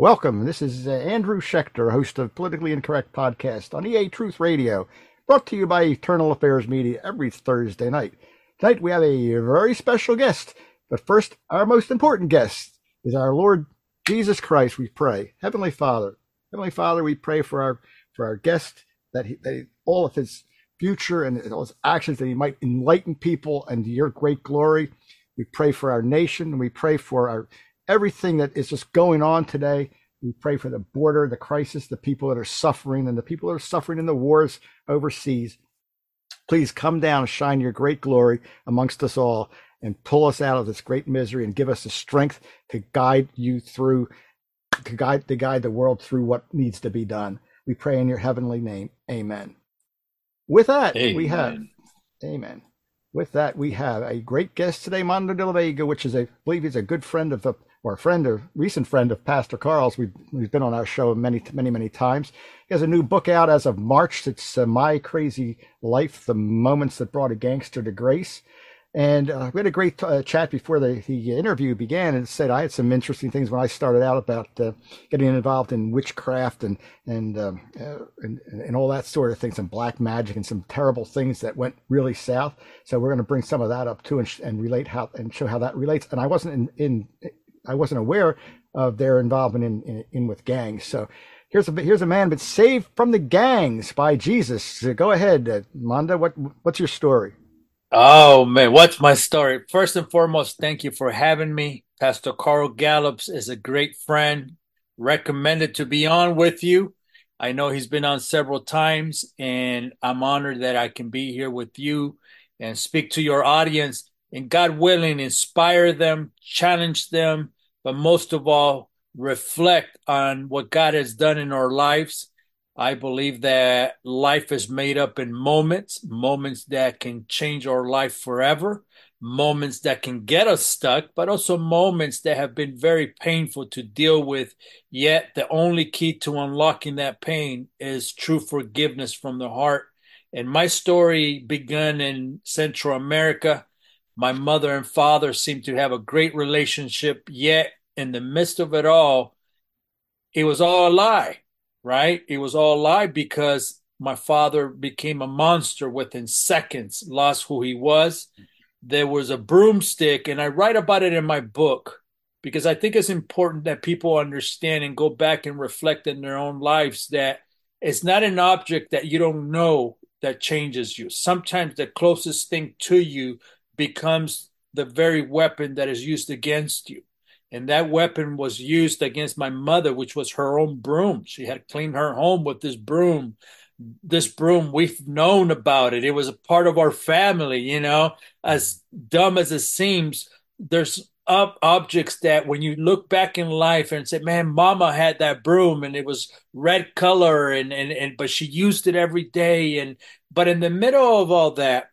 Welcome. This is uh, Andrew Shecktor, host of Politically Incorrect Podcast on EA Truth Radio, brought to you by Eternal Affairs Media every Thursday night. Tonight we have a very special guest, but first, our most important guest is our Lord Jesus Christ. We pray, Heavenly Father, Heavenly Father, we pray for our for our guest that, he, that he, all of his future and all his actions that he might enlighten people and your great glory. We pray for our nation. We pray for our everything that is just going on today. We pray for the border, the crisis, the people that are suffering, and the people that are suffering in the wars overseas. Please come down and shine your great glory amongst us all and pull us out of this great misery and give us the strength to guide you through, to guide, to guide the world through what needs to be done. We pray in your heavenly name. Amen. With that, amen. we have, amen. With that, we have a great guest today, Mondo de la Vega, which is a, I believe he's a good friend of the or a friend, a recent friend of Pastor Carl's. We've, we've been on our show many, many, many times. He has a new book out as of March. It's uh, My Crazy Life, The Moments That Brought a Gangster to Grace. And uh, we had a great uh, chat before the, the interview began and said I had some interesting things when I started out about uh, getting involved in witchcraft and and, um, uh, and, and all that sort of thing, some black magic and some terrible things that went really south. So we're going to bring some of that up too and, and relate how and show how that relates. And I wasn't in, in I wasn't aware of their involvement in, in, in with gangs. So here's a here's a man but saved from the gangs by Jesus. So go ahead, uh, Manda. What what's your story? Oh man, what's my story? First and foremost, thank you for having me. Pastor Carl Gallups is a great friend. Recommended to be on with you. I know he's been on several times, and I'm honored that I can be here with you and speak to your audience. And God willing, inspire them, challenge them, but most of all, reflect on what God has done in our lives. I believe that life is made up in moments, moments that can change our life forever, moments that can get us stuck, but also moments that have been very painful to deal with. Yet the only key to unlocking that pain is true forgiveness from the heart. And my story began in Central America. My mother and father seemed to have a great relationship, yet in the midst of it all, it was all a lie, right? It was all a lie because my father became a monster within seconds, lost who he was. There was a broomstick, and I write about it in my book because I think it's important that people understand and go back and reflect in their own lives that it's not an object that you don't know that changes you. Sometimes the closest thing to you becomes the very weapon that is used against you. And that weapon was used against my mother, which was her own broom. She had cleaned her home with this broom. This broom, we've known about it. It was a part of our family, you know. As dumb as it seems, there's up objects that when you look back in life and say, man, mama had that broom and it was red color and, and, and but she used it every day. And but in the middle of all that,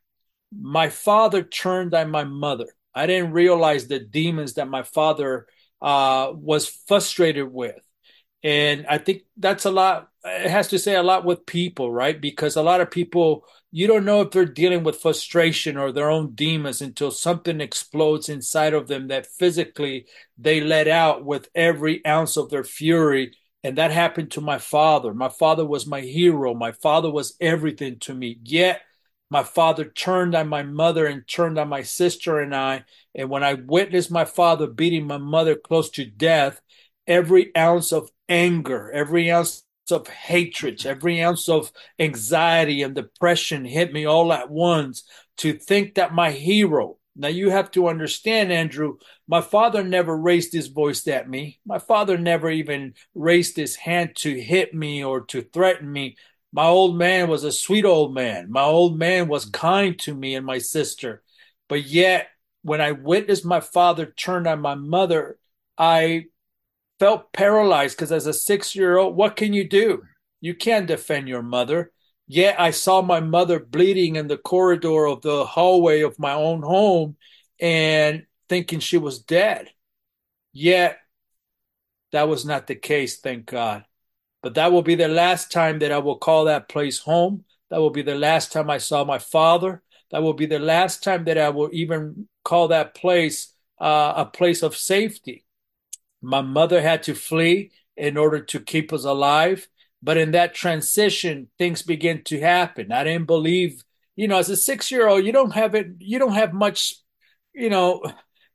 my father turned on my mother I didn't realize the demons that my father uh, was frustrated with. And I think that's a lot, it has to say a lot with people, right? Because a lot of people, you don't know if they're dealing with frustration or their own demons until something explodes inside of them that physically they let out with every ounce of their fury. And that happened to my father. My father was my hero. My father was everything to me. Yet, my father turned on my mother and turned on my sister and I. And when I witnessed my father beating my mother close to death, every ounce of anger, every ounce of hatred, every ounce of anxiety and depression hit me all at once to think that my hero, now you have to understand, Andrew, my father never raised his voice at me. My father never even raised his hand to hit me or to threaten me. My old man was a sweet old man. My old man was kind to me and my sister. But yet, when I witnessed my father turn on my mother, I felt paralyzed because as a six year old, what can you do? You can't defend your mother. Yet I saw my mother bleeding in the corridor of the hallway of my own home and thinking she was dead. Yet that was not the case, thank God. But that will be the last time that I will call that place home. That will be the last time I saw my father. That will be the last time that I will even call that place uh, a place of safety. My mother had to flee in order to keep us alive. But in that transition, things begin to happen. I didn't believe, you know, as a six year old, you don't have it, you don't have much, you know,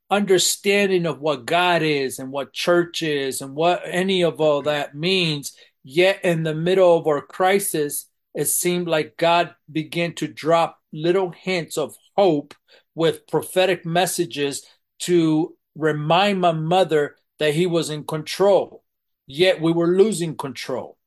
understanding of what God is and what church is and what any of all that means. Yet in the middle of our crisis, it seemed like God began to drop little hints of hope with prophetic messages to remind my mother that he was in control. Yet we were losing control.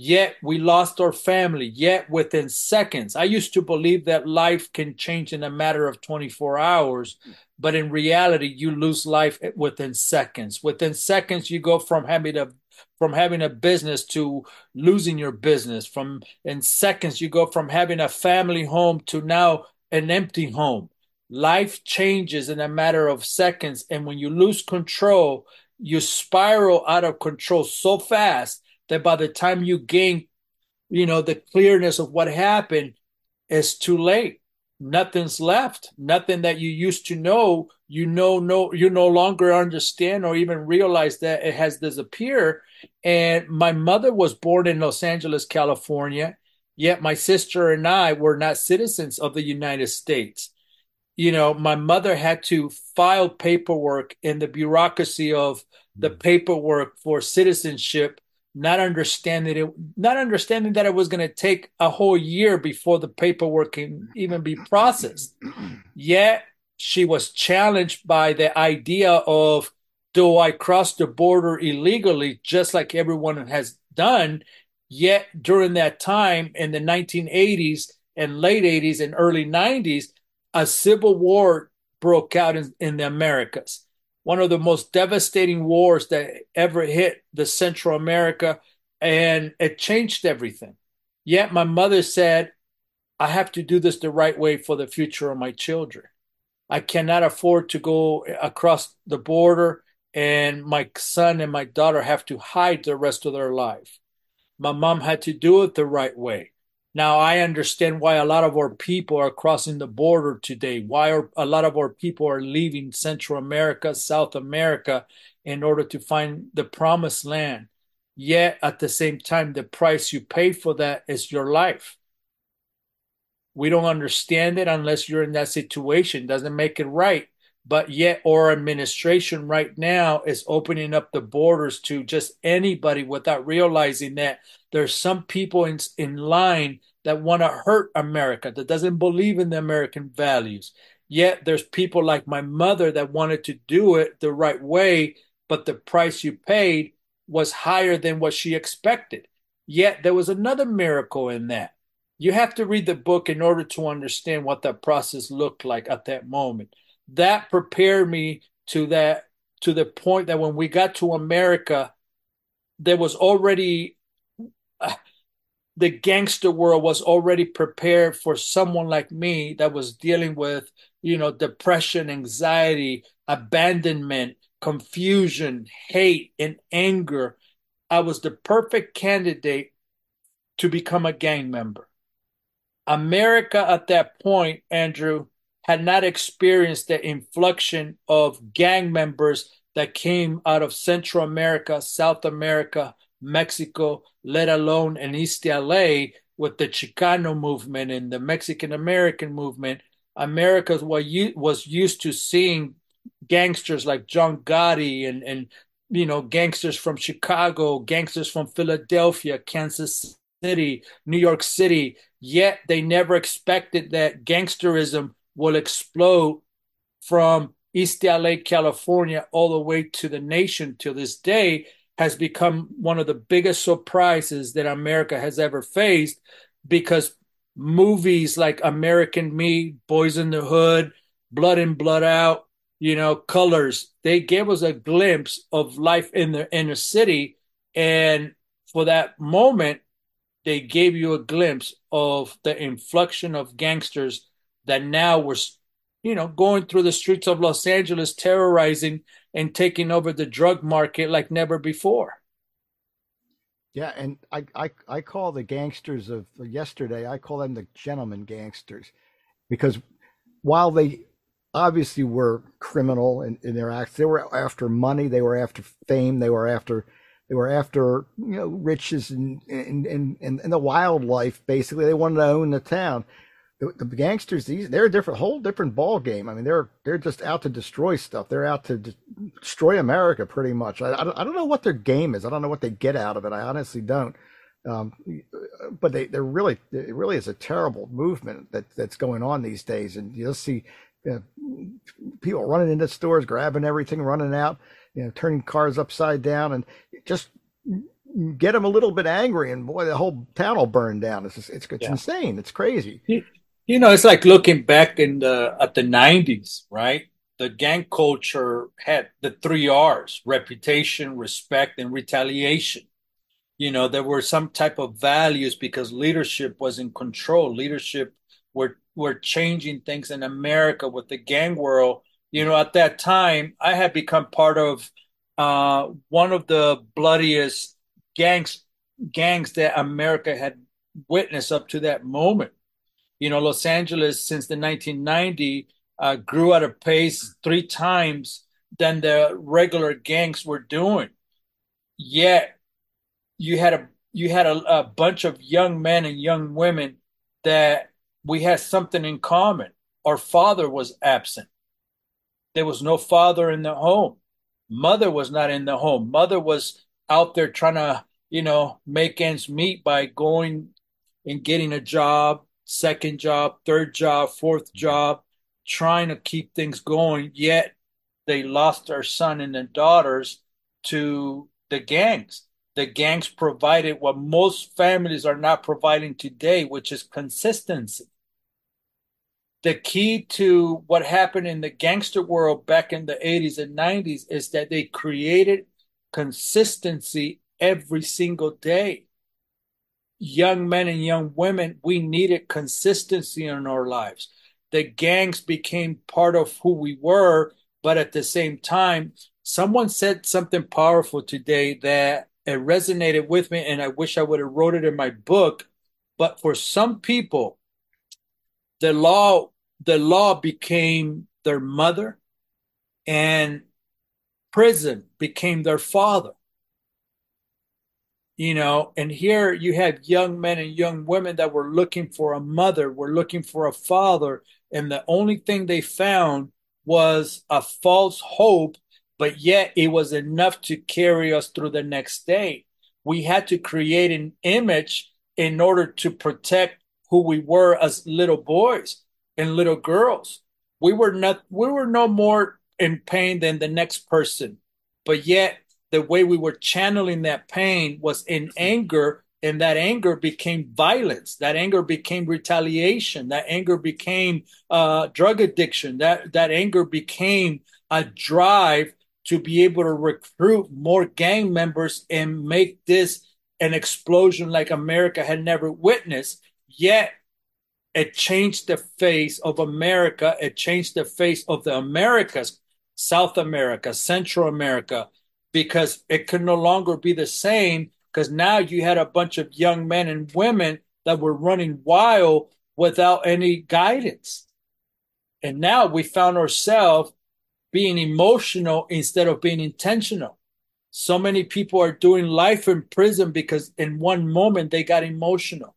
Yet we lost our family. Yet within seconds, I used to believe that life can change in a matter of 24 hours, but in reality, you lose life within seconds. Within seconds, you go from having a from having a business to losing your business. From in seconds, you go from having a family home to now an empty home. Life changes in a matter of seconds, and when you lose control, you spiral out of control so fast that by the time you gain, you know, the clearness of what happened, it's too late. Nothing's left. Nothing that you used to know, you know, no, you no longer understand or even realize that it has disappeared. And my mother was born in Los Angeles, California, yet my sister and I were not citizens of the United States. You know, my mother had to file paperwork in the bureaucracy of the mm. paperwork for citizenship not understanding it, not understanding that it was going to take a whole year before the paperwork can even be processed. Yet she was challenged by the idea of, do I cross the border illegally, just like everyone has done? Yet during that time in the 1980s and late 80s and early 90s, a civil war broke out in, in the Americas one of the most devastating wars that ever hit the Central America, and it changed everything. Yet my mother said, I have to do this the right way for the future of my children. I cannot afford to go across the border and my son and my daughter have to hide the rest of their life. My mom had to do it the right way. Now I understand why a lot of our people are crossing the border today. Why are, a lot of our people are leaving Central America, South America in order to find the promised land. Yet at the same time, the price you pay for that is your life. We don't understand it unless you're in that situation. Doesn't make it right. But yet our administration right now is opening up the borders to just anybody without realizing that there's some people in, in line that want to hurt America, that doesn't believe in the American values. Yet there's people like my mother that wanted to do it the right way, but the price you paid was higher than what she expected. Yet there was another miracle in that. You have to read the book in order to understand what that process looked like at that moment. That prepared me to that to the point that when we got to America, there was already uh, the gangster world was already prepared for someone like me that was dealing with, you know, depression, anxiety, abandonment, confusion, hate, and anger. I was the perfect candidate to become a gang member. America at that point, Andrew, had not experienced the inflection of gang members that came out of Central America, South America, Mexico, let alone in East LA with the Chicano movement and the Mexican American movement. America was used to seeing gangsters like John Gotti and, and you know gangsters from Chicago, gangsters from Philadelphia, Kansas City, New York City. Yet they never expected that gangsterism will explode from East LA, California, all the way to the nation to this day has become one of the biggest surprises that America has ever faced because movies like American Me, Boyz n the Hood, Blood In Blood Out, you know, Colors, they gave us a glimpse of life in the inner city. And for that moment, they gave you a glimpse of the inflection of gangsters that now were, you know, going through the streets of Los Angeles, terrorizing and taking over the drug market like never before. Yeah, and I, I, I call the gangsters of yesterday, I call them the gentleman gangsters because while they obviously were criminal in, in their acts, they were after money, they were after fame, they were after They were after you know riches and and and, and the wildlife. Basically, they wanted to own the town. The, the gangsters, these they're a different, whole different ball game. I mean, they're they're just out to destroy stuff. They're out to de- destroy America, pretty much. I, I don't, I don't know what their game is. I don't know what they get out of it. I honestly don't. Um, but they, they're really, it really is a terrible movement that that's going on these days. And you'll see you know, people running into stores, grabbing everything, running out, you know, turning cars upside down, and just get them a little bit angry, and boy, the whole town will burn down. It's just, it's, it's yeah. insane. It's crazy. You know, it's like looking back in the at the '90s, right? The gang culture had the three R's: reputation, respect, and retaliation. You know there were some type of values because leadership was in control. Leadership were were changing things in america with the gang world. You know at that time i had become part of uh, one of the bloodiest gangs gangs that america had witnessed up to that moment you know los angeles since the 1990 uh, grew at a pace three times than the regular gangs were doing yet you had a you had a, a bunch of young men and young women that we had something in common. Our father was absent. There was no father in the home. Mother was not in the home. Mother was out there trying to, you know, make ends meet by going and getting a job, second job, third job, fourth mm-hmm. job, trying to keep things going. Yet they lost their son and their daughters to the gangs the gangs provided what most families are not providing today, which is consistency. The key to what happened in the gangster world back in the 80s and 90s is that they created consistency every single day. Young men and young women, we needed consistency in our lives. The gangs became part of who we were, but at the same time, someone said something powerful today that it resonated with me and I wish I would have wrote it in my book. But for some people, the law the law became their mother and prison became their father. You know, and here you have young men and young women that were looking for a mother, were looking for a father, and the only thing they found was a false hope but yet it was enough to carry us through the next day. We had to create an image in order to protect who we were as little boys and little girls. We were not we were no more in pain than the next person. But yet the way we were channeling that pain was in anger and that anger became violence that anger became retaliation that anger became uh, drug addiction that that anger became a drive to be able to recruit more gang members and make this an explosion like America had never witnessed. Yet it changed the face of America. It changed the face of the Americas, South America, Central America, because it could no longer be the same. Because now you had a bunch of young men and women that were running wild without any guidance. And now we found ourselves being emotional instead of being intentional. So many people are doing life in prison because in one moment they got emotional.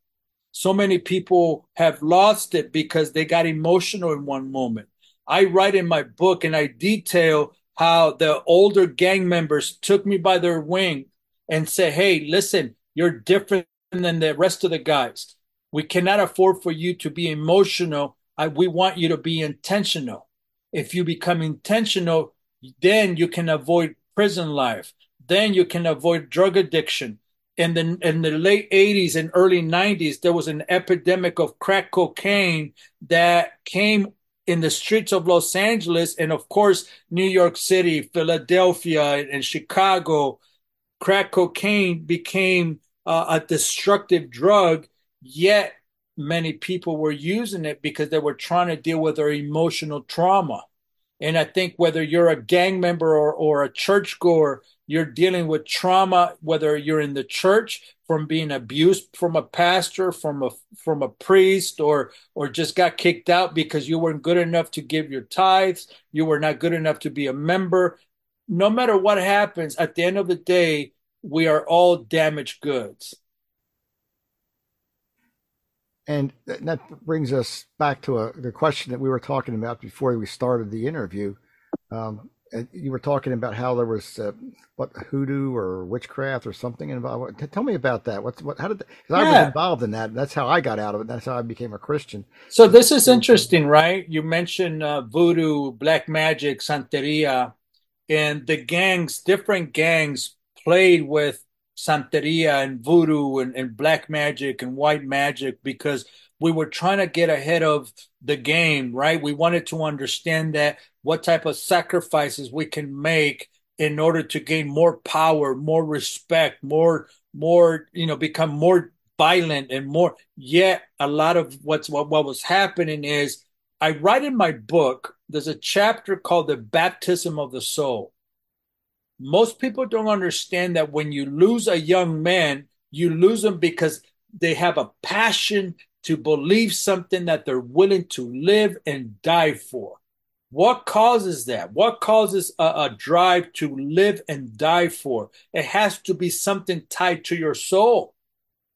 So many people have lost it because they got emotional in one moment. I write in my book and I detail how the older gang members took me by their wing and said, Hey, listen, you're different than the rest of the guys. We cannot afford for you to be emotional. I, we want you to be intentional. If you become intentional, then you can avoid prison life. Then you can avoid drug addiction. In the in the late 80s and early 90s, there was an epidemic of crack cocaine that came in the streets of Los Angeles and of course New York City, Philadelphia, and Chicago. Crack cocaine became uh, a destructive drug, yet many people were using it because they were trying to deal with their emotional trauma. And I think whether you're a gang member or, or a churchgoer, you're dealing with trauma, whether you're in the church from being abused from a pastor, from a from a priest, or or just got kicked out because you weren't good enough to give your tithes, you were not good enough to be a member. No matter what happens, at the end of the day, we are all damaged goods. And that brings us back to a, the question that we were talking about before we started the interview. Um, you were talking about how there was uh, what hoodoo or witchcraft or something involved. Tell me about that. What's what? How did? Because yeah. I was involved in that. That's how I got out of it. That's how I became a Christian. So this is interesting, right? You mentioned uh, voodoo, black magic, santeria, and the gangs. Different gangs played with santeria and voodoo and, and black magic and white magic because we were trying to get ahead of the game, right? We wanted to understand that what type of sacrifices we can make in order to gain more power, more respect, more, more, you know, become more violent and more. Yet a lot of what's what, what was happening is I write in my book, there's a chapter called the baptism of the soul. Most people don't understand that when you lose a young man, you lose them because they have a passion to believe something that they're willing to live and die for. What causes that? What causes a, a, drive to live and die for? It has to be something tied to your soul.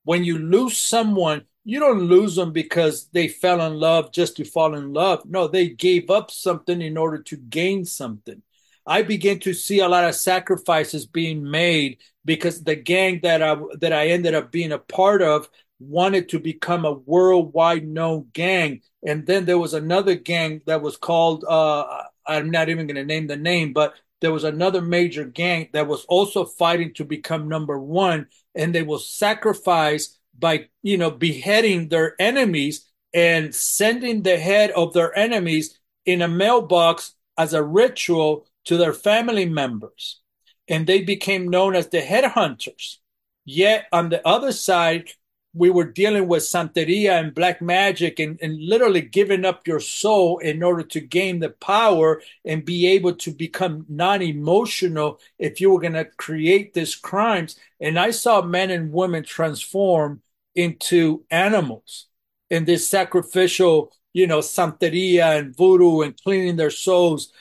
When you lose someone, you don't lose them because they fell in love just to fall in love. No, they gave up something in order to gain something. I began to see a lot of sacrifices being made because the gang that I that I ended up being a part of wanted to become a worldwide known gang. And then there was another gang that was called, uh, I'm not even going to name the name, but there was another major gang that was also fighting to become number one. And they will sacrifice by, you know, beheading their enemies and sending the head of their enemies in a mailbox as a ritual to their family members. And they became known as the headhunters. Yet on the other side, we were dealing with Santeria and black magic and, and literally giving up your soul in order to gain the power and be able to become non emotional if you were going to create these crimes. And I saw men and women transform into animals in this sacrificial, you know, Santeria and voodoo and cleaning their souls.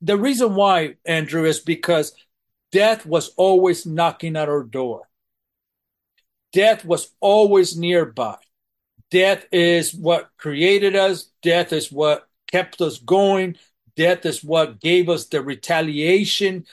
The reason why, Andrew, is because death was always knocking at our door death was always nearby. Death is what created us. Death is what kept us going. Death is what gave us the retaliation,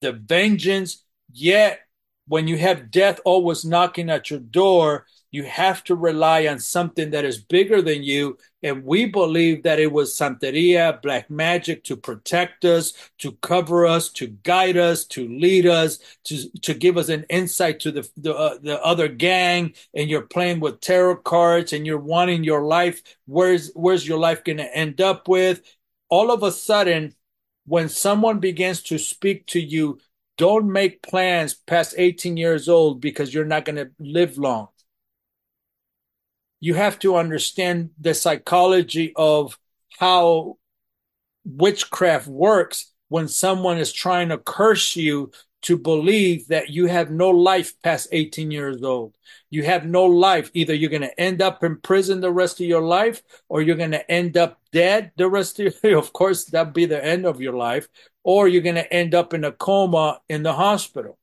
the vengeance. Yet, when you have death always knocking at your door, you have to rely on something that is bigger than you. And we believe that it was Santeria, black magic to protect us, to cover us, to guide us, to lead us, to, to give us an insight to the, the, uh, the other gang. And you're playing with tarot cards and you're wanting your life. Where's, where's your life going to end up with? All of a sudden, when someone begins to speak to you, don't make plans past 18 years old because you're not going to live long you have to understand the psychology of how witchcraft works when someone is trying to curse you to believe that you have no life past 18 years old. You have no life. Either you're going to end up in prison the rest of your life or you're going to end up dead the rest of your Of course, that'd be the end of your life. Or you're going to end up in a coma in the hospital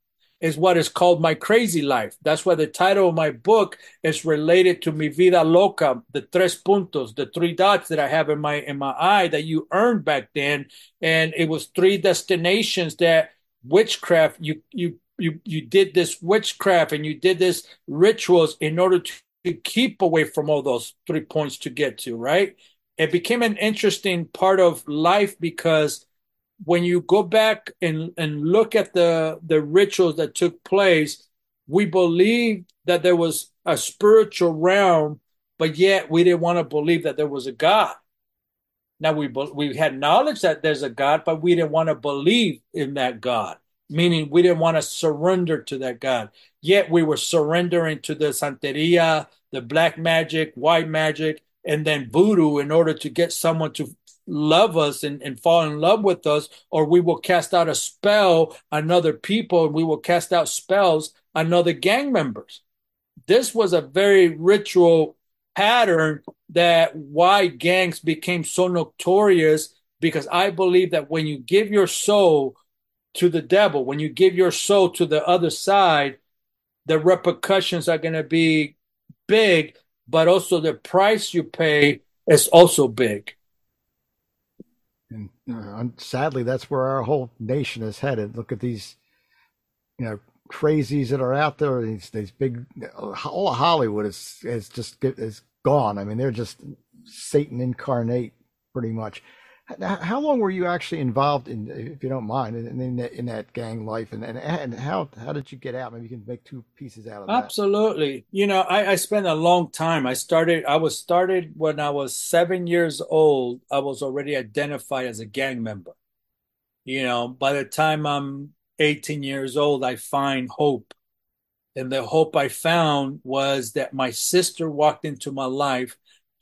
is what is called my crazy life. That's why the title of my book is related to mi vida loca, the tres puntos, the three dots that I have in my in my eye that you earned back then, and it was three destinations that witchcraft you you you you did this witchcraft and you did this rituals in order to, to keep away from all those three points to get to right. It became an interesting part of life because when you go back and, and look at the, the rituals that took place, we believed that there was a spiritual realm, but yet we didn't want to believe that there was a God. Now we we had knowledge that there's a God, but we didn't want to believe in that God, meaning we didn't want to surrender to that God. Yet we were surrendering to the Santeria, the black magic, white magic, and then voodoo in order to get someone to love us and, and fall in love with us, or we will cast out a spell on other people and we will cast out spells on other gang members. This was a very ritual pattern that why gangs became so notorious because I believe that when you give your soul to the devil, when you give your soul to the other side, the repercussions are going to be big, but also the price you pay is also big. And uh, sadly, that's where our whole nation is headed. Look at these, you know, crazies that are out there. These these big, all of Hollywood is is just is gone. I mean, they're just Satan incarnate, pretty much. How long were you actually involved in, uh, if you don't mind, in, in, that, in that gang life, and, and and how how did you get out? Maybe you can make two pieces out of that. Absolutely. You know, I, I spent a long time. I started. I was started when I was seven years old. I was already identified as a gang member. You know, by the time I'm 18 years old, I find hope, and the hope I found was that my sister walked into my life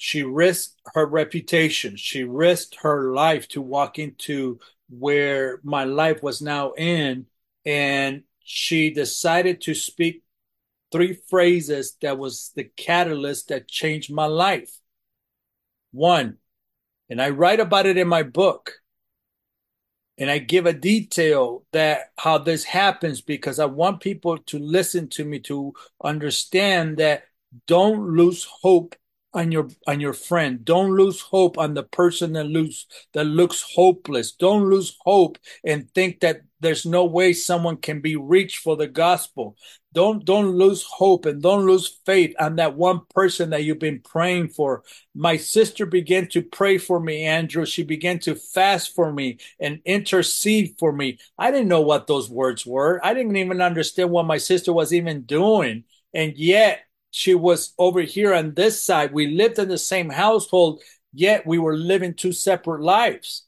she risked her reputation. She risked her life to walk into where my life was now in. And she decided to speak three phrases that was the catalyst that changed my life. One, and I write about it in my book. And I give a detail that how this happens because I want people to listen to me to understand that don't lose hope on your on your friend. Don't lose hope on the person that lose that looks hopeless. Don't lose hope and think that there's no way someone can be reached for the gospel. Don't don't lose hope and don't lose faith on that one person that you've been praying for. My sister began to pray for me andrew. She began to fast for me and intercede for me. I didn't know what those words were. I didn't even understand what my sister was even doing. And yet she was over here on this side. We lived in the same household, yet we were living two separate lives.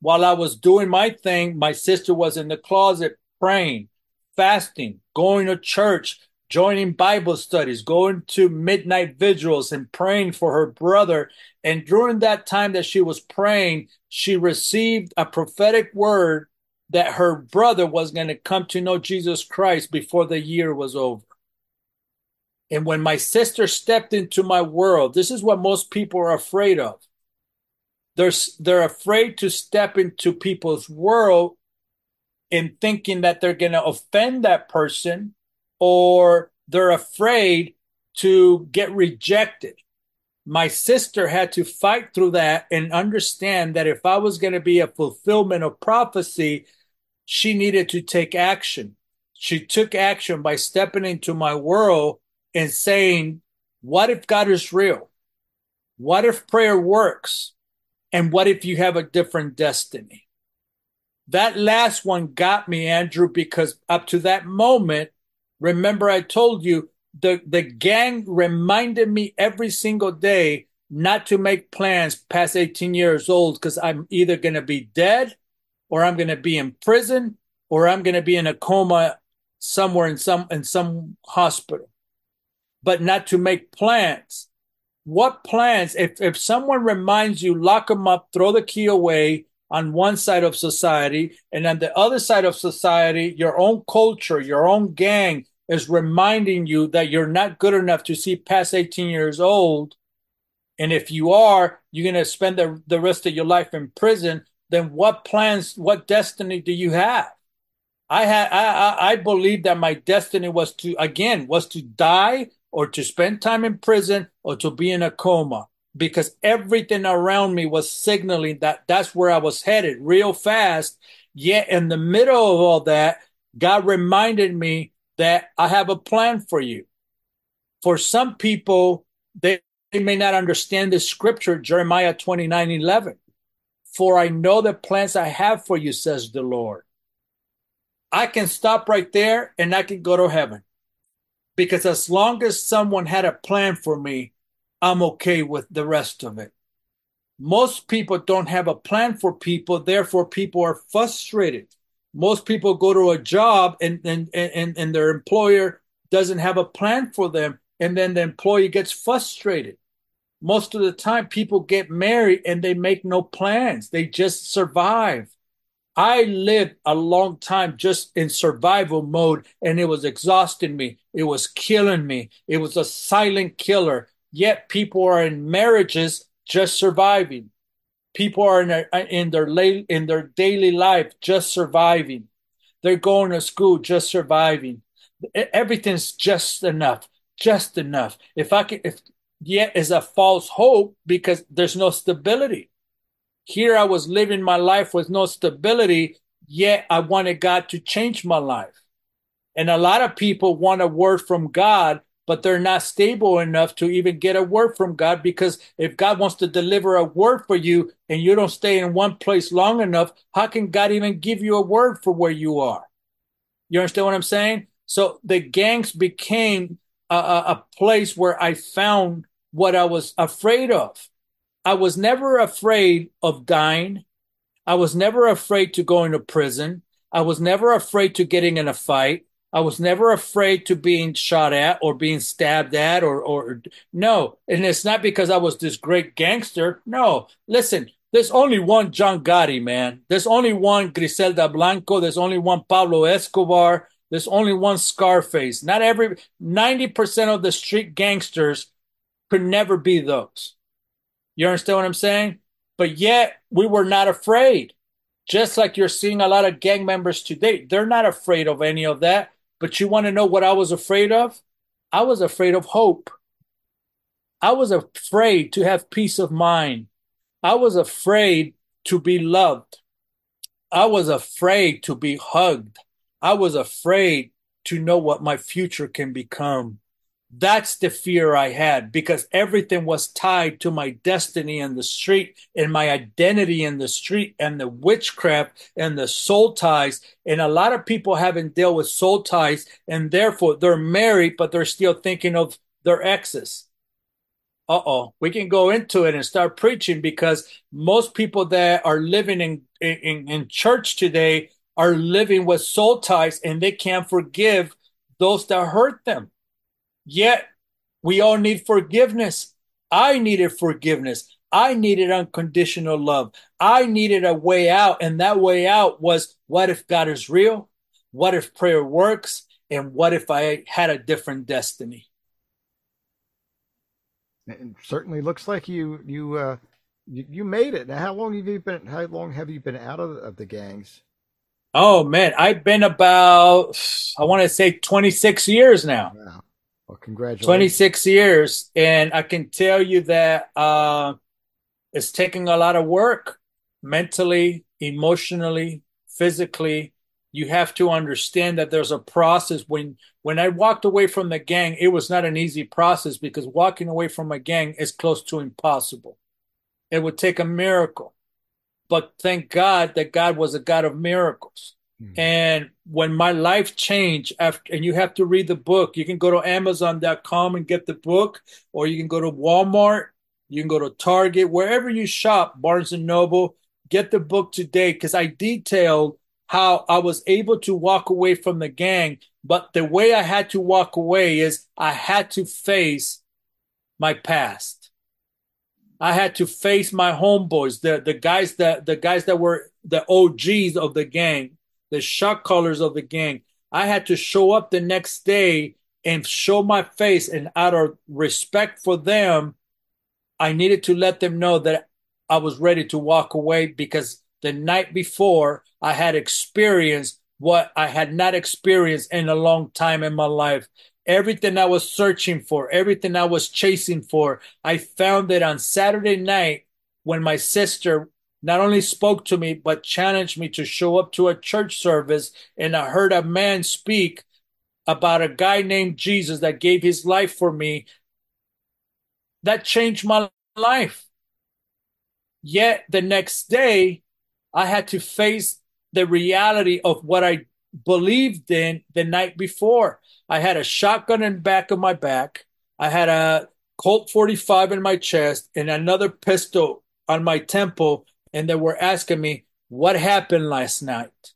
While I was doing my thing, my sister was in the closet praying, fasting, going to church, joining Bible studies, going to midnight vigils, and praying for her brother. And during that time that she was praying, she received a prophetic word that her brother was going to come to know Jesus Christ before the year was over. And when my sister stepped into my world, this is what most people are afraid of. They're, they're afraid to step into people's world in thinking that they're going to offend that person or they're afraid to get rejected. My sister had to fight through that and understand that if I was going to be a fulfillment of prophecy, she needed to take action. She took action by stepping into my world and saying, what if God is real? What if prayer works? And what if you have a different destiny? That last one got me, Andrew, because up to that moment, remember I told you the, the gang reminded me every single day not to make plans past 18 years old because I'm either going to be dead or I'm going to be in prison or I'm going to be in a coma somewhere in some in some hospital but not to make plans. What plans? If, if someone reminds you, lock them up, throw the key away on one side of society, and on the other side of society, your own culture, your own gang is reminding you that you're not good enough to see past 18 years old. And if you are, you're going to spend the, the rest of your life in prison. Then what plans, what destiny do you have? I had, I, I believe that my destiny was to, again, was to die or to spend time in prison or to be in a coma because everything around me was signaling that that's where I was headed real fast. Yet in the middle of all that, God reminded me that I have a plan for you. For some people, they, they may not understand the scripture, Jeremiah 29 11. For I know the plans I have for you, says the Lord. I can stop right there and I can go to heaven because as long as someone had a plan for me, I'm okay with the rest of it. Most people don't have a plan for people, therefore, people are frustrated. Most people go to a job and, and, and, and their employer doesn't have a plan for them, and then the employee gets frustrated. Most of the time, people get married and they make no plans, they just survive. I lived a long time just in survival mode and it was exhausting me. It was killing me. It was a silent killer. Yet people are in marriages just surviving. People are in their in their in their daily life just surviving. They're going to school just surviving. Everything's just enough, just enough. If I can, if yet is a false hope because there's no stability. Here I was living my life with no stability, yet I wanted God to change my life. And a lot of people want a word from God, but they're not stable enough to even get a word from God because if God wants to deliver a word for you and you don't stay in one place long enough, how can God even give you a word for where you are? You understand what I'm saying? So the gangs became a, a, place where I found what I was afraid of. I was never afraid of dying. I was never afraid to go into prison. I was never afraid to getting in a fight. I was never afraid to being shot at or being stabbed at or or no. And it's not because I was this great gangster. No. Listen, there's only one John Gotti, man. There's only one Griselda Blanco. There's only one Pablo Escobar. There's only one Scarface. Not every 90% of the street gangsters could never be those. You understand what I'm saying? But yet we were not afraid. Just like you're seeing a lot of gang members today, they're not afraid of any of that. But you want to know what I was afraid of? I was afraid of hope. I was afraid to have peace of mind. I was afraid to be loved. I was afraid to be hugged. I was afraid to know what my future can become. That's the fear I had because everything was tied to my destiny in the street and my identity in the street and the witchcraft and the soul ties. And a lot of people haven't dealt with soul ties and therefore they're married, but they're still thinking of their exes. Uh oh, we can go into it and start preaching because most people that are living in, in, in church today are living with soul ties and they can't forgive those that hurt them. Yet we all need forgiveness. I needed forgiveness. I needed unconditional love. I needed a way out. And that way out was what if God is real? What if prayer works? And what if I had a different destiny? It certainly looks like you you uh, you, you made it. Now, how long have you been? How long have you been out of, of the gangs? Oh man, I've been about I want to say 26 years now. Wow. Well, congratulations. 26 years. And I can tell you that uh, it's taking a lot of work mentally, emotionally, physically. You have to understand that there's a process. When when I walked away from the gang, it was not an easy process because walking away from a gang is close to impossible. It would take a miracle. But thank God that God was a God of miracles. Mm-hmm. And when my life changed after, and you have to read the book, you can go to Amazon.com and get the book, or you can go to Walmart, you can go to Target, wherever you shop, Barnes and Noble, get the book today because I detailed how I was able to walk away from the gang. But the way I had to walk away is I had to face my past. I had to face my homeboys, the the guys that the guys that were the OGs of the gang the shot callers of the gang. I had to show up the next day and show my face, and out of respect for them, I needed to let them know that I was ready to walk away because the night before I had experienced what I had not experienced in a long time in my life. Everything I was searching for, everything I was chasing for, I found it on Saturday night when my sister not only spoke to me, but challenged me to show up to a church service. And I heard a man speak about a guy named Jesus that gave his life for me. That changed my life. Yet the next day, I had to face the reality of what I believed in the night before. I had a shotgun in the back of my back. I had a Colt 45 in my chest and another pistol on my temple and they were asking me, What happened last night?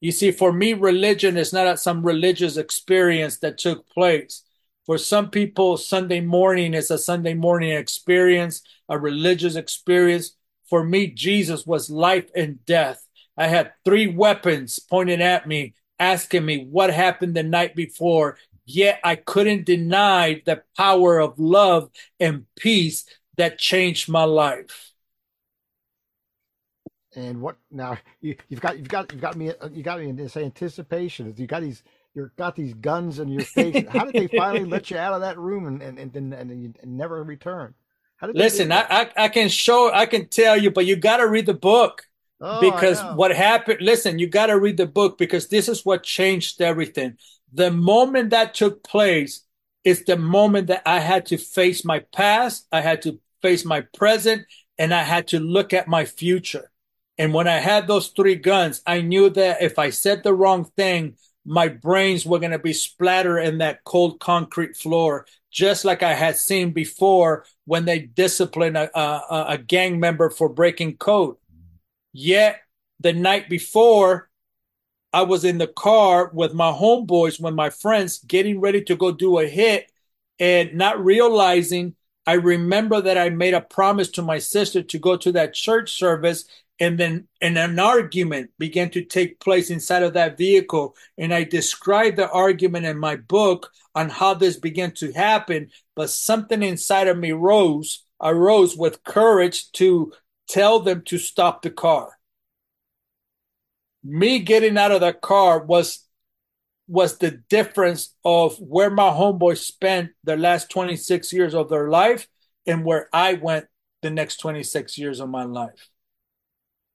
You see, for me, religion is not some religious experience that took place. For some people, Sunday morning is a Sunday morning experience, a religious experience. For me, Jesus was life and death. I had three weapons pointed at me, asking me what happened the night before. Yet I couldn't deny the power of love and peace that changed my life. And what now? You, you've got you've got you've got me uh, you got me in this anticipation. You got these you've got these guns in your face. How did they finally let you out of that room and and and, and, and, and never return? How did listen, I, I I can show I can tell you, but you got to read the book. Oh, because what happened listen you got to read the book because this is what changed everything the moment that took place is the moment that i had to face my past i had to face my present and i had to look at my future and when i had those three guns i knew that if i said the wrong thing my brains were going to be splattered in that cold concrete floor just like i had seen before when they disciplined a, a, a gang member for breaking code Yet the night before, I was in the car with my homeboys, when my friends getting ready to go do a hit and not realizing. I remember that I made a promise to my sister to go to that church service and then and an argument began to take place inside of that vehicle and i described the argument in my book on how this began to happen but something inside of me rose i rose with courage to tell them to stop the car. Me getting out of the car was was the difference of where my homeboys spent the last 26 years of their life and where I went the next 26 years of my life.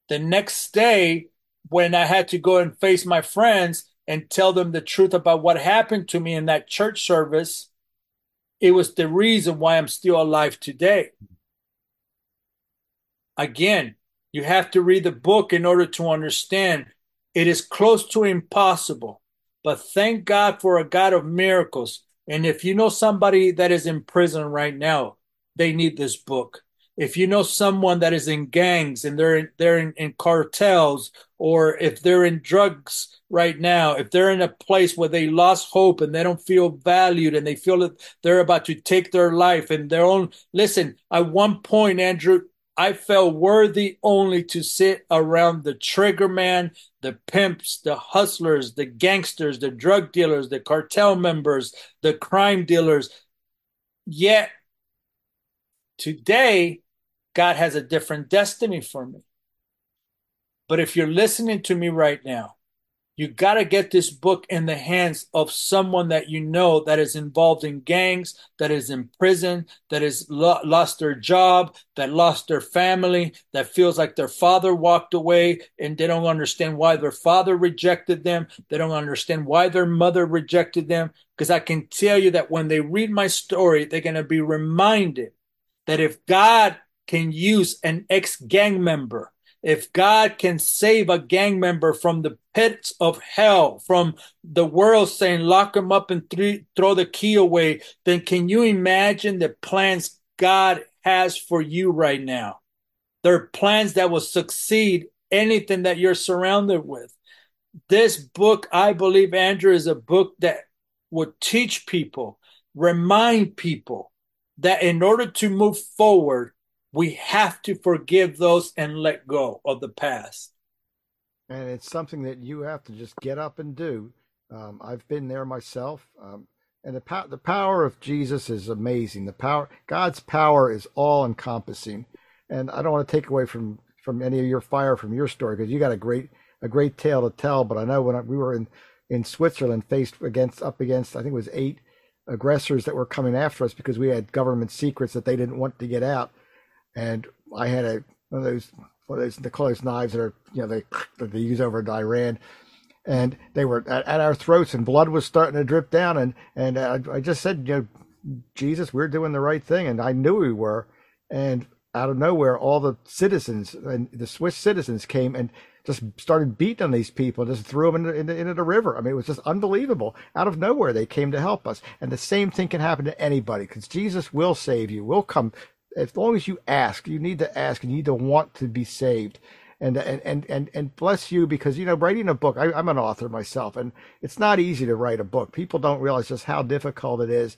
The next day, when I had to go and face my friends and tell them the truth about what happened to me in that church service, it was the reason why I'm still alive today. Again, you have to read the book in order to understand. It is close to impossible, but thank God for a God of miracles. And if you know somebody that is in prison right now, they need this book. If you know someone that is in gangs and they're in, they're in, in cartels, or if they're in drugs right now, if they're in a place where they lost hope and they don't feel valued and they feel that they're about to take their life and their own, listen, at one point, Andrew, I felt worthy only to sit around the trigger man, the pimps, the hustlers, the gangsters, the drug dealers, the cartel members, the crime dealers. Yet today, God has a different destiny for me. But if you're listening to me right now, you got to get this book in the hands of someone that you know that is involved in gangs, that is in prison, that has lo- lost their job, that lost their family, that feels like their father walked away and they don't understand why their father rejected them. They don't understand why their mother rejected them. Because I can tell you that when they read my story, they're going to be reminded that if God can use an ex gang member, if God can save a gang member from the pits of hell, from the world saying, lock him up and th- throw the key away, then can you imagine the plans God has for you right now? There are plans that will succeed anything that you're surrounded with. This book, I believe, Andrew, is a book that will teach people, remind people that in order to move forward, we have to forgive those and let go of the past. And it's something that you have to just get up and do. Um, I've been there myself. Um, and the, po- the power of Jesus is amazing. The power, God's power is all encompassing. And I don't want to take away from, from any of your fire from your story because you got a great, a great tale to tell. But I know when I, we were in, in Switzerland faced against, up against, I think it was eight aggressors that were coming after us because we had government secrets that they didn't want to get out and I had a one of those one of those the close knives that are you know they that they use over in Iran, and they were at, at, our throats, and blood was starting to drip down, and and I, I just said, you know, Jesus, we're doing the right thing, and I knew we were, and out of nowhere, all the citizens and the Swiss citizens came and just started beating on these people, just threw them into, into, into, the river. I mean, it was just unbelievable. Out of nowhere, they came to help us. And the same thing can happen to anybody because Jesus will save you, will come as long as you ask, you need to ask, and you need to want to be saved. And, and, and, and, and bless you because, you know, writing a book, I, I'm an author myself, and it's not easy to write a book. People don't realize just how difficult it is.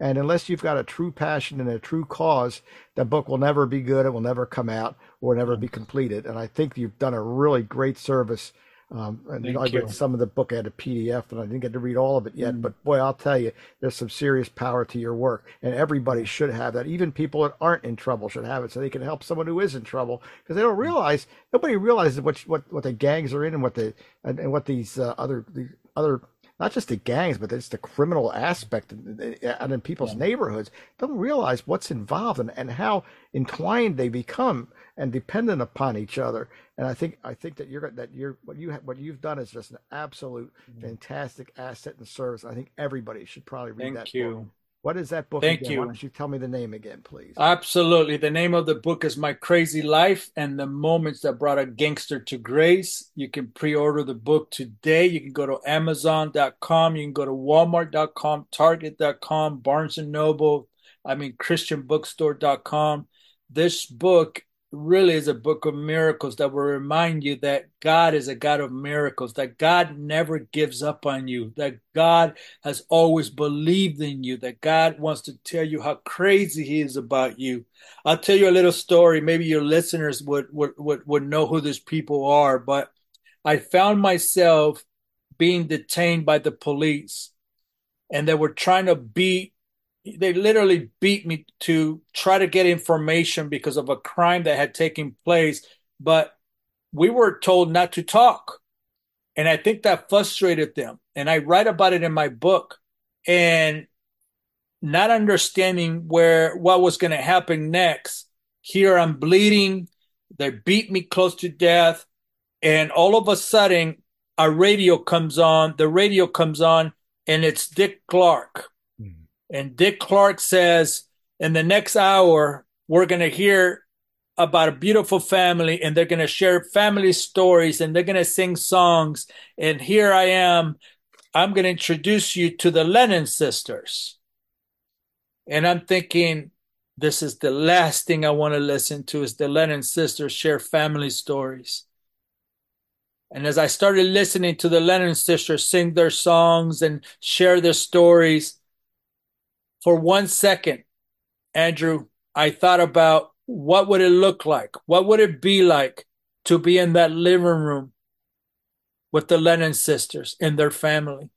And unless you've got a true passion and a true cause, that book will never be good. It will never come out or never be completed. And I think you've done a really great service Um, and I read some of the book at a PDF, and I didn't get to read all of it yet. Mm. But boy, I'll tell you, there's some serious power to your work, and everybody should have that. Even people that aren't in trouble should have it, so they can help someone who is in trouble because they don't realize nobody realizes what what what the gangs are in and what the and, and what these uh, other the other not just the gangs, but it's the criminal aspect and in people's yeah. neighborhoods don't realize what's involved and, and how entwined they become and dependent upon each other. And I think I think that you're that you're what you what you've done is just an absolute mm-hmm. fantastic asset and service. I think everybody should probably read Thank that you. book. What is that book Thank again? you. Why don't you tell me the name again, please? Absolutely. The name of the book is My Crazy Life and the Moments That Brought a Gangster to Grace. You can pre-order the book today. You can go to Amazon.com. You can go to Walmart.com, Target.com, Barnes and Noble. I mean, ChristianBookstore.com. This book really is a book of miracles that will remind you that God is a God of miracles, that God never gives up on you, that God has always believed in you, that God wants to tell you how crazy He is about you. I'll tell you a little story. Maybe your listeners would, would, would, would know who these people are, but I found myself being detained by the police and they were trying to beat they literally beat me to try to get information because of a crime that had taken place but we were told not to talk. And i think that frustrated them. And i write about it in my book. And not understanding where what was going to happen next here i'm bleeding. They beat me close to death. And all of a sudden a radio comes on. The radio comes on and it's dick clark and Dick Clark says, in the next hour, we're going to hear about a beautiful family and they're going to share family stories and they're going to sing songs. And here I am. I'm going to introduce you to the Lennon sisters. And I'm thinking, this is the last thing I want to listen to is the Lennon sisters share family stories. And as I started listening to the Lennon sisters sing their songs and share their stories, for one second, Andrew, I thought about what would it look like? What would it be like to be in that living room with the Lennon sisters and their family?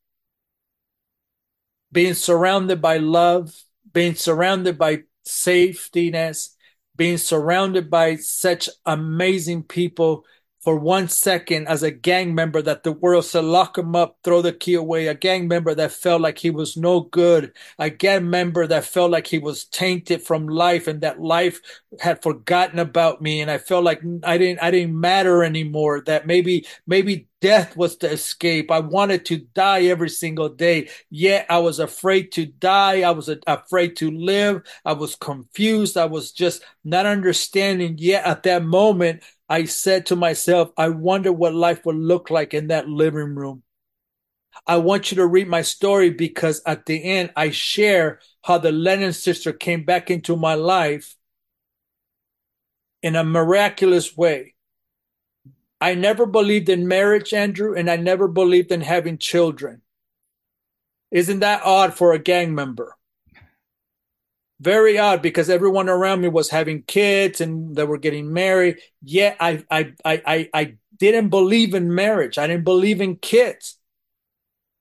Being surrounded by love, being surrounded by safetyness, being surrounded by such amazing people for one second as a gang member that the world said lock him up throw the key away. A gang member that felt like he was no good. A gang member that felt like he was tainted from life and that life had forgotten about me. And i felt like i didn't i didn't matter anymore that maybe maybe death was the escape. I wanted to die every single day. Yet i was afraid to die. I was afraid to live. I was confused. I was just not understanding. Yet at that moment I said to myself, I wonder what life would look like in that living room. I want you to read my story because at the end, I share how the Lennon sister came back into my life in a miraculous way. I never believed in marriage, Andrew, and I never believed in having children. Isn't that odd for a gang member? Very odd because everyone around me was having kids and they were getting married. Yet I, I, I, I, didn't believe in marriage. I didn't believe in kids.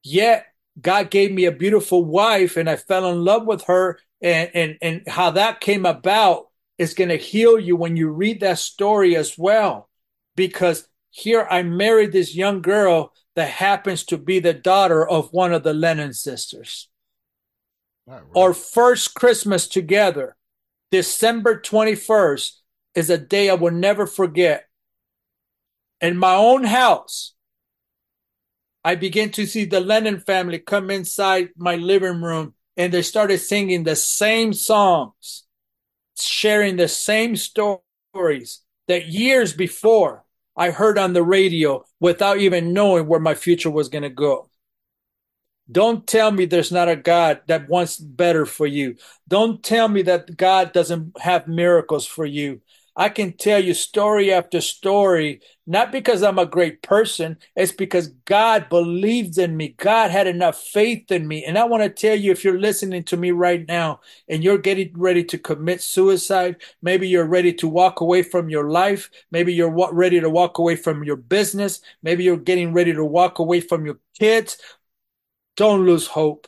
Yet God gave me a beautiful wife and I fell in love with her. And, and, and how that came about is going to heal you when you read that story as well. Because here I married this young girl that happens to be the daughter of one of the Lennon sisters. Right. Our first Christmas together, December 21st, is a day I will never forget. In my own house, I began to see the Lennon family come inside my living room and they started singing the same songs, sharing the same stories that years before I heard on the radio without even knowing where my future was going to go. Don't tell me there's not a God that wants better for you. Don't tell me that God doesn't have miracles for you. I can tell you story after story, not because I'm a great person, it's because God believed in me. God had enough faith in me. And I want to tell you if you're listening to me right now and you're getting ready to commit suicide, maybe you're ready to walk away from your life, maybe you're ready to walk away from your business, maybe you're getting ready to walk away from your kids, don't lose hope.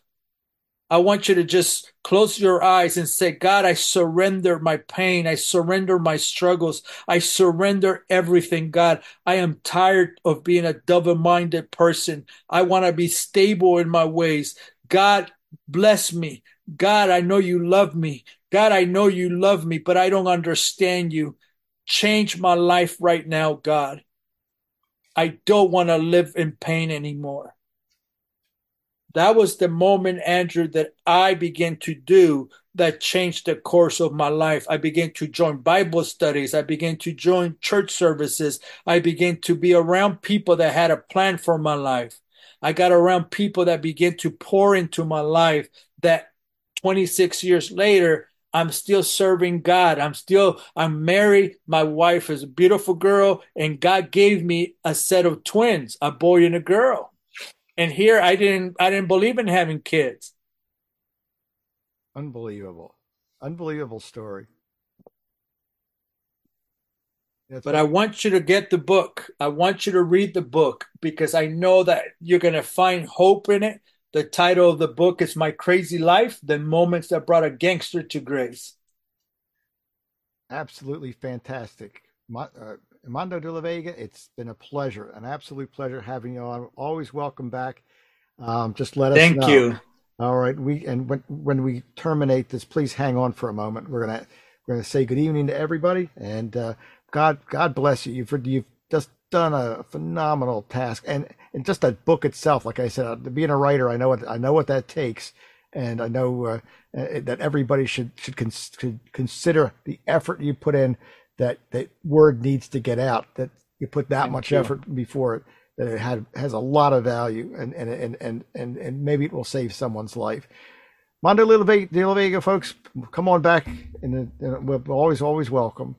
I want you to just close your eyes and say, God, I surrender my pain. I surrender my struggles. I surrender everything, God. I am tired of being a double minded person. I want to be stable in my ways. God, bless me. God, I know you love me. God, I know you love me, but I don't understand you. Change my life right now, God. I don't want to live in pain anymore that was the moment, Andrew, that I began to do that changed the course of my life. I began to join Bible studies. I began to join church services. I began to be around people that had a plan for my life. I got around people that began to pour into my life that 26 years later, I'm still serving God. I'm still, I'm married. My wife is a beautiful girl, and God gave me a set of twins, a boy and a girl. And here I didn't I didn't believe in having kids. Unbelievable. Unbelievable story. That's but I want you to get the book. I want you to read the book because I know that you're going to find hope in it. The title of the book is My Crazy Life The Moments That Brought a Gangster to Grace. Absolutely fantastic. My, uh, Armando de la Vega, it's been a pleasure, an absolute pleasure having you on. Always welcome back. Um, just let us Thank know. you. All right. We and when when we terminate this, please hang on for a moment. We're gonna we're gonna say good evening to everybody, and uh, God God bless you. You've you've just done a phenomenal task, and and just that book itself. Like I said, uh, being a writer, I know what I know what that takes, and I know uh, uh that everybody should should, cons- should consider the effort you put in that that word needs to get out. That you put that Thank much you. effort before it. That it had has a lot of value, and and and and and, and maybe it will save someone's life. Mondo de la Vega, folks, come on back, and we're always always welcome.